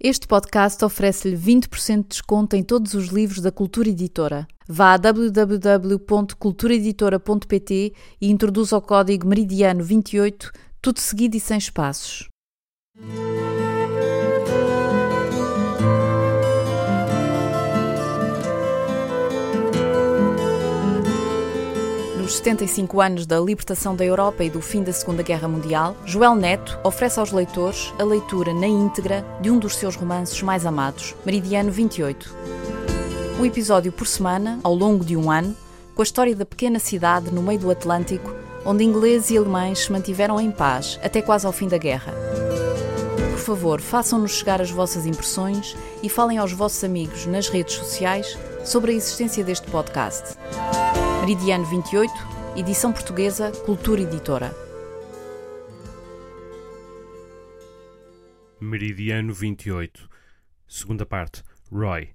Este podcast oferece-lhe 20% de desconto em todos os livros da Cultura Editora. Vá a www.cultureditora.pt e introduza o código MERIDIANO28, tudo seguido e sem espaços. 75 anos da libertação da Europa e do fim da Segunda Guerra Mundial, Joel Neto oferece aos leitores a leitura na íntegra de um dos seus romances mais amados, Meridiano 28. Um episódio por semana, ao longo de um ano, com a história da pequena cidade no meio do Atlântico, onde ingleses e alemães se mantiveram em paz até quase ao fim da guerra. Por favor, façam-nos chegar as vossas impressões e falem aos vossos amigos nas redes sociais sobre a existência deste podcast. Meridiano 28, edição portuguesa, Cultura Editora. Meridiano 28, segunda parte, Roy,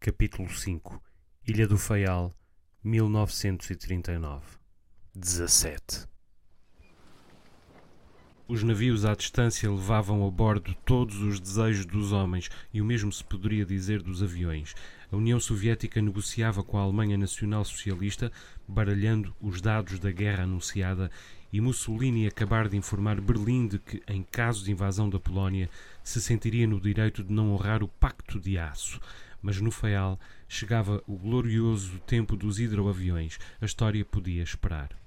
capítulo 5, Ilha do Faial, 1939. 17 Os navios à distância levavam a bordo todos os desejos dos homens e o mesmo se poderia dizer dos aviões. A União Soviética negociava com a Alemanha Nacional Socialista, baralhando os dados da guerra anunciada, e Mussolini acabar de informar Berlim de que, em caso de invasão da Polónia, se sentiria no direito de não honrar o Pacto de Aço. Mas no Faial chegava o glorioso tempo dos hidroaviões. A história podia esperar.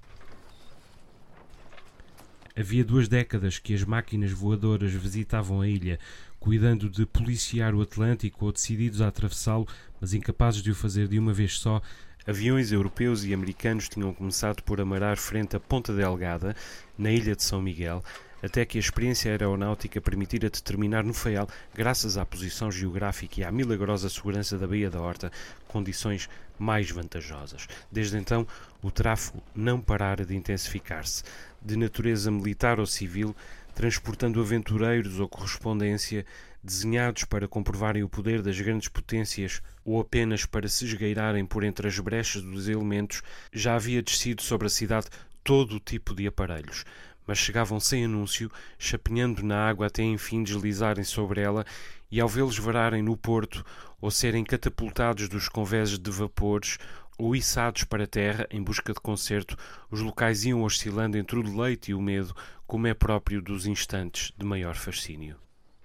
Havia duas décadas que as máquinas voadoras visitavam a ilha, cuidando de policiar o Atlântico ou decididos a atravessá-lo, mas incapazes de o fazer de uma vez só, aviões europeus e americanos tinham começado por amarar frente a Ponta Delgada, na ilha de São Miguel, até que a experiência aeronáutica permitira determinar no Faial, graças à posição geográfica e à milagrosa segurança da Baía da Horta, condições mais vantajosas. Desde então, o tráfego não parara de intensificar-se. De natureza militar ou civil, transportando aventureiros ou correspondência desenhados para comprovarem o poder das grandes potências ou apenas para se esgueirarem por entre as brechas dos elementos, já havia descido sobre a cidade todo o tipo de aparelhos, mas chegavam sem anúncio, chapinhando na água até enfim deslizarem sobre ela, e ao vê-los vararem no porto ou serem catapultados dos convéses de vapores ou içados para a terra em busca de concerto, os locais iam oscilando entre o deleite e o medo, como é próprio dos instantes de maior fascínio.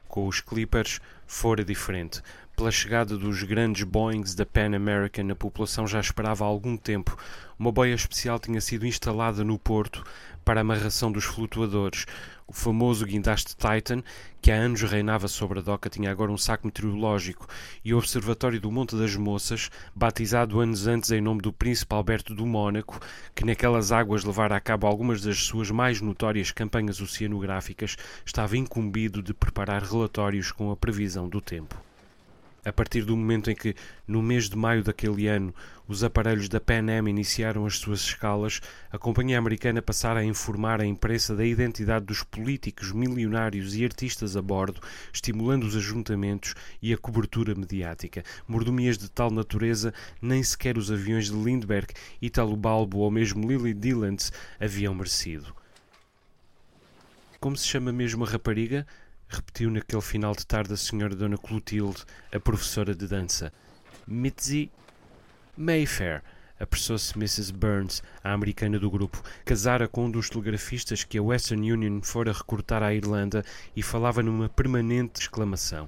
Com os Clippers fora diferente. Pela chegada dos grandes Boeings da Pan American, a população já esperava há algum tempo. Uma boia especial tinha sido instalada no porto para a amarração dos flutuadores. O famoso guindaste Titan, que há anos reinava sobre a doca, tinha agora um saco meteorológico e o Observatório do Monte das Moças, batizado anos antes em nome do Príncipe Alberto do Mônaco, que naquelas águas levara a cabo algumas das suas mais notórias campanhas oceanográficas, estava incumbido de preparar relatórios com a previsão do tempo a partir do momento em que, no mês de maio daquele ano, os aparelhos da Pan Am iniciaram as suas escalas, a companhia americana passara a informar a imprensa da identidade dos políticos, milionários e artistas a bordo, estimulando os ajuntamentos e a cobertura mediática. Mordomias de tal natureza nem sequer os aviões de Lindbergh, Italo Balbo ou mesmo Lily Dillon haviam merecido. Como se chama mesmo a rapariga? Repetiu naquele final de tarde a senhora Dona Clotilde, a professora de dança. Mitzi Mayfair, apressou-se Mrs. Burns, a americana do grupo. Casara com um dos telegrafistas que a Western Union fora recrutar à Irlanda e falava numa permanente exclamação.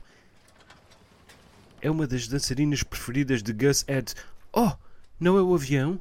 É uma das dançarinas preferidas de Gus Ed. Oh, não é o avião?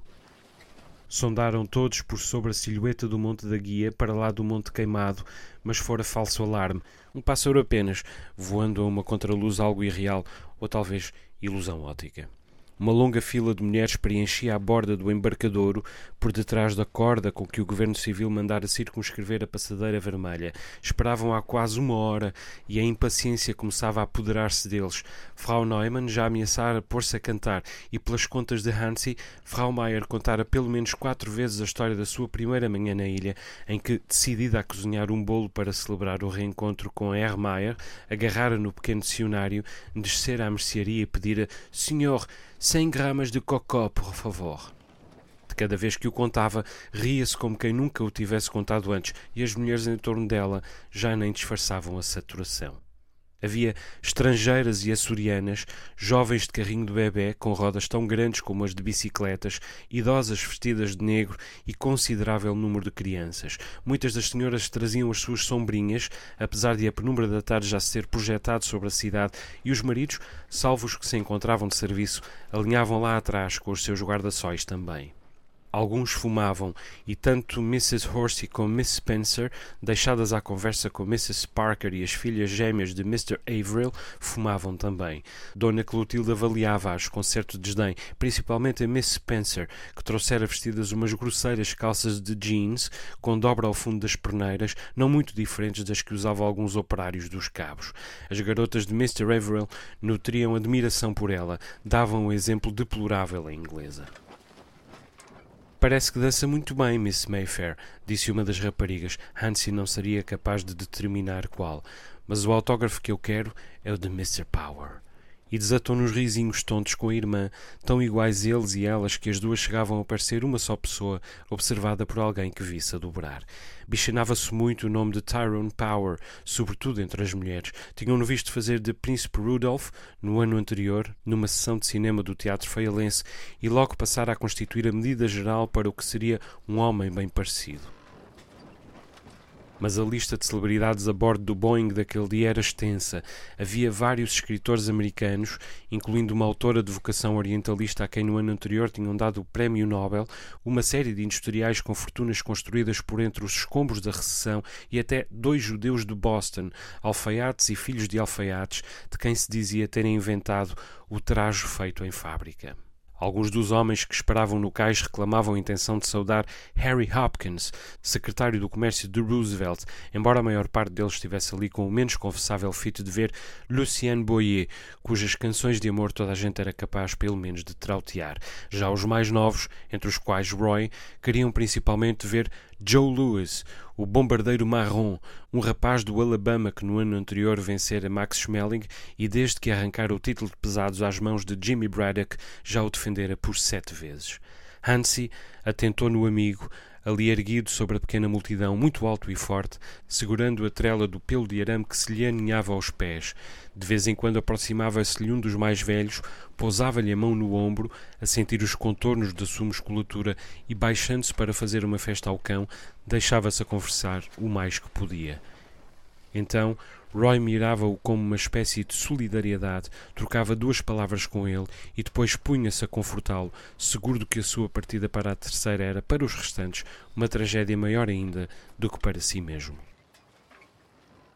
Sondaram todos por sobre a silhueta do Monte da Guia para lá do Monte Queimado, mas fora falso alarme. Um pássaro apenas, voando a uma contraluz algo irreal, ou talvez ilusão ótica. Uma longa fila de mulheres preenchia a borda do embarcadouro por detrás da corda com que o governo civil mandara circunscrever a passadeira vermelha. Esperavam há quase uma hora e a impaciência começava a apoderar-se deles. Frau Neumann já ameaçara pôr-se a cantar e, pelas contas de Hansi, Frau Mayer contara pelo menos quatro vezes a história da sua primeira manhã na ilha, em que, decidida a cozinhar um bolo para celebrar o reencontro com Herr Mayer, agarrara no pequeno dicionário, descera à mercearia e pedira: Senhor, 100 gramas de cocó, por favor. De cada vez que o contava, ria-se como quem nunca o tivesse contado antes, e as mulheres em torno dela já nem disfarçavam a saturação. Havia estrangeiras e açorianas, jovens de carrinho de bebê com rodas tão grandes como as de bicicletas, idosas vestidas de negro e considerável número de crianças. Muitas das senhoras traziam as suas sombrinhas, apesar de a penumbra da tarde já ser projetado sobre a cidade, e os maridos, salvos que se encontravam de serviço, alinhavam lá atrás com os seus guarda-sóis também. Alguns fumavam, e tanto Mrs. Horsey como Miss Spencer, deixadas à conversa com Mrs. Parker e as filhas gêmeas de Mr. Averill, fumavam também. Dona Clotilde avaliava-as com certo desdém, principalmente a Miss Spencer, que trouxera vestidas umas grosseiras calças de jeans, com dobra ao fundo das perneiras, não muito diferentes das que usavam alguns operários dos cabos. As garotas de Mr. Averill nutriam admiração por ela, davam um exemplo deplorável em inglesa. Parece que dança muito bem, Miss Mayfair, disse uma das raparigas. Hansi não seria capaz de determinar qual, mas o autógrafo que eu quero é o de Mr. Power e desatou nos risinhos tontos com a irmã, tão iguais eles e elas que as duas chegavam a parecer uma só pessoa, observada por alguém que visse a dobrar. Bichanava-se muito o nome de Tyrone Power, sobretudo entre as mulheres. Tinham-no visto fazer de Príncipe Rudolph no ano anterior, numa sessão de cinema do Teatro Feialense, e logo passara a constituir a medida geral para o que seria um homem bem parecido mas a lista de celebridades a bordo do Boeing daquele dia era extensa. Havia vários escritores americanos, incluindo uma autora de vocação orientalista a quem no ano anterior tinham dado o Prémio Nobel, uma série de industriais com fortunas construídas por entre os escombros da recessão e até dois judeus de Boston, alfaiates e filhos de alfaiates, de quem se dizia terem inventado o trajo feito em fábrica. Alguns dos homens que esperavam no cais reclamavam a intenção de saudar Harry Hopkins, secretário do comércio de Roosevelt, embora a maior parte deles estivesse ali com o menos confessável fito de ver Lucien Boyer, cujas canções de amor toda a gente era capaz pelo menos de trautear. Já os mais novos, entre os quais Roy, queriam principalmente ver Joe Lewis, o bombardeiro marrom, um rapaz do Alabama que no ano anterior vencera Max Schmeling e desde que arrancara o título de pesados às mãos de Jimmy Braddock já o defendera por sete vezes. Hansi atentou no amigo, ali erguido sobre a pequena multidão, muito alto e forte, segurando a trela do pelo de arame que se lhe aninhava aos pés. De vez em quando aproximava-se-lhe um dos mais velhos, pousava-lhe a mão no ombro, a sentir os contornos da sua musculatura e, baixando-se para fazer uma festa ao cão, deixava-se a conversar o mais que podia. Então Roy mirava-o como uma espécie de solidariedade, trocava duas palavras com ele e depois punha-se a confortá-lo, seguro de que a sua partida para a terceira era, para os restantes, uma tragédia maior ainda do que para si mesmo.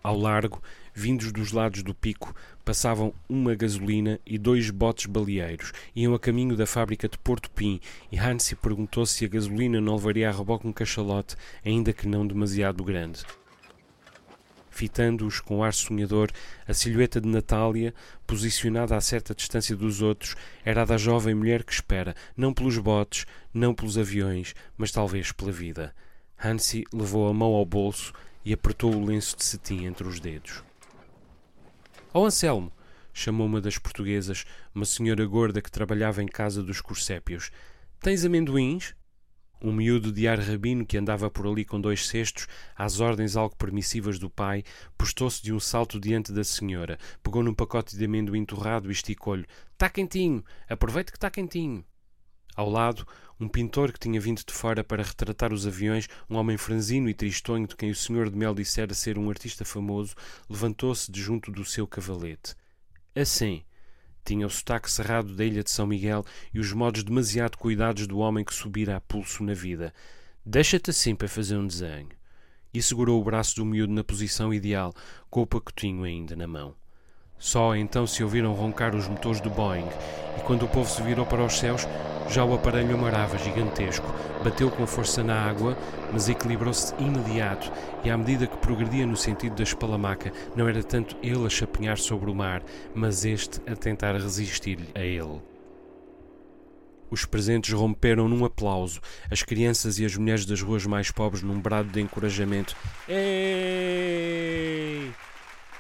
Ao largo, vindos dos lados do pico, passavam uma gasolina e dois botes baleeiros. Iam a caminho da fábrica de Porto Pim e Hansi perguntou se a gasolina não levaria a reboque um cachalote, ainda que não demasiado grande fitando-os com ar sonhador, a silhueta de Natália, posicionada a certa distância dos outros, era a da jovem mulher que espera, não pelos botes, não pelos aviões, mas talvez pela vida. Hansi levou a mão ao bolso e apertou o lenço de cetim entre os dedos. Oh Anselmo! chamou uma das portuguesas, uma senhora gorda que trabalhava em casa dos Corsépios. Tens amendoins? Um miúdo de ar rabino que andava por ali com dois cestos, às ordens algo permissivas do pai, postou-se de um salto diante da senhora, pegou num pacote de amendoim torrado e esticou-lhe: Está quentinho! Aproveite que está quentinho! Ao lado, um pintor que tinha vindo de fora para retratar os aviões, um homem franzino e tristonho de quem o senhor de Mel dissera ser um artista famoso, levantou-se de junto do seu cavalete. Assim, tinha o sotaque cerrado da ilha de São Miguel e os modos demasiado cuidados do homem que subira a pulso na vida. Deixa-te assim para fazer um desenho. E segurou o braço do miúdo na posição ideal, com o pacotinho ainda na mão. Só então se ouviram roncar os motores do Boeing, e quando o povo se virou para os céus, já o aparelho amarava gigantesco, bateu com força na água, mas equilibrou-se imediato, e à medida que progredia no sentido da espalamaca, não era tanto ele a chapinhar sobre o mar, mas este a tentar resistir-lhe a ele. Os presentes romperam num aplauso, as crianças e as mulheres das ruas mais pobres num brado de encorajamento. Ei!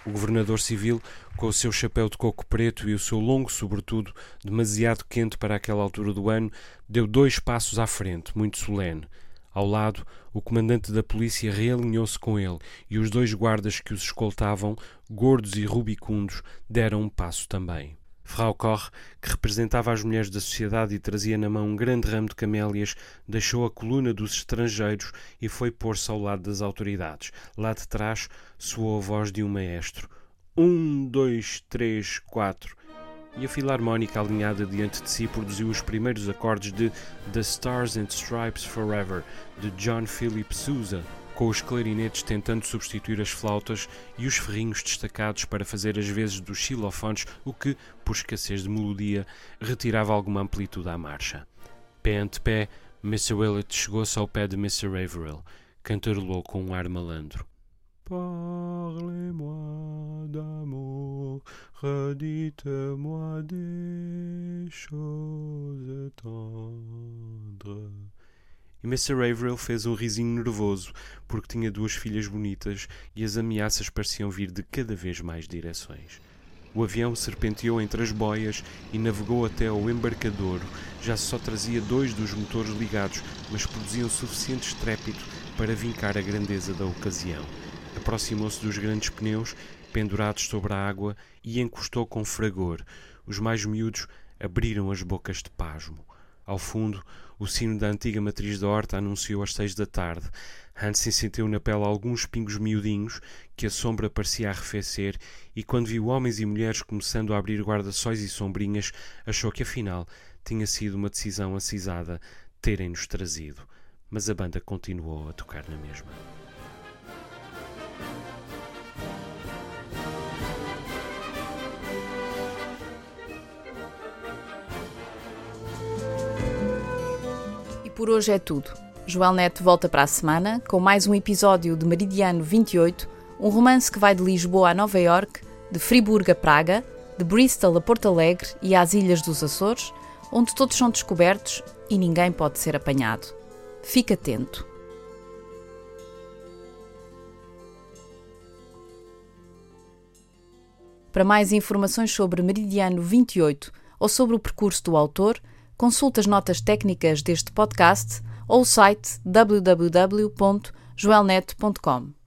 O governador civil, com o seu chapéu de coco preto e o seu longo sobretudo, demasiado quente para aquela altura do ano, deu dois passos à frente, muito solene. Ao lado, o comandante da polícia realinhou-se com ele e os dois guardas que os escoltavam, gordos e rubicundos, deram um passo também. Frau Koch, que representava as mulheres da sociedade e trazia na mão um grande ramo de camélias, deixou a coluna dos estrangeiros e foi pôr-se ao lado das autoridades. Lá de trás soou a voz de um maestro. Um, dois, três, quatro e a filarmónica alinhada diante de si produziu os primeiros acordes de The Stars and Stripes Forever, de John Philip Sousa, com os clarinetes tentando substituir as flautas e os ferrinhos destacados para fazer as vezes dos xilofones, o que, por escassez de melodia, retirava alguma amplitude à marcha. Pé ante pé, Mr. Willett chegou-se ao pé de Mr. Averill, cantarolou com um ar malandro. Parlez-moi d'amour, redites-moi des choses tendres. E Mr. Averill fez um risinho nervoso, porque tinha duas filhas bonitas e as ameaças pareciam vir de cada vez mais direções. O avião serpenteou entre as boias e navegou até ao embarcadouro. Já só trazia dois dos motores ligados, mas produziam suficiente estrépito para vincar a grandeza da ocasião aproximou-se dos grandes pneus pendurados sobre a água e encostou com fragor. Os mais miúdos abriram as bocas de pasmo. Ao fundo, o sino da antiga matriz da horta anunciou às seis da tarde. Hansen sentiu na pele alguns pingos miudinhos que a sombra parecia arrefecer e quando viu homens e mulheres começando a abrir guarda-sóis e sombrinhas, achou que afinal tinha sido uma decisão acisada terem-nos trazido. Mas a banda continuou a tocar na mesma. Por hoje é tudo. Joel Neto volta para a semana com mais um episódio de Meridiano 28, um romance que vai de Lisboa a Nova York, de Friburgo a Praga, de Bristol a Porto Alegre e às Ilhas dos Açores, onde todos são descobertos e ninguém pode ser apanhado. Fique atento. Para mais informações sobre Meridiano 28 ou sobre o percurso do autor, consulte as notas técnicas deste podcast ou o site www.joelnet.com.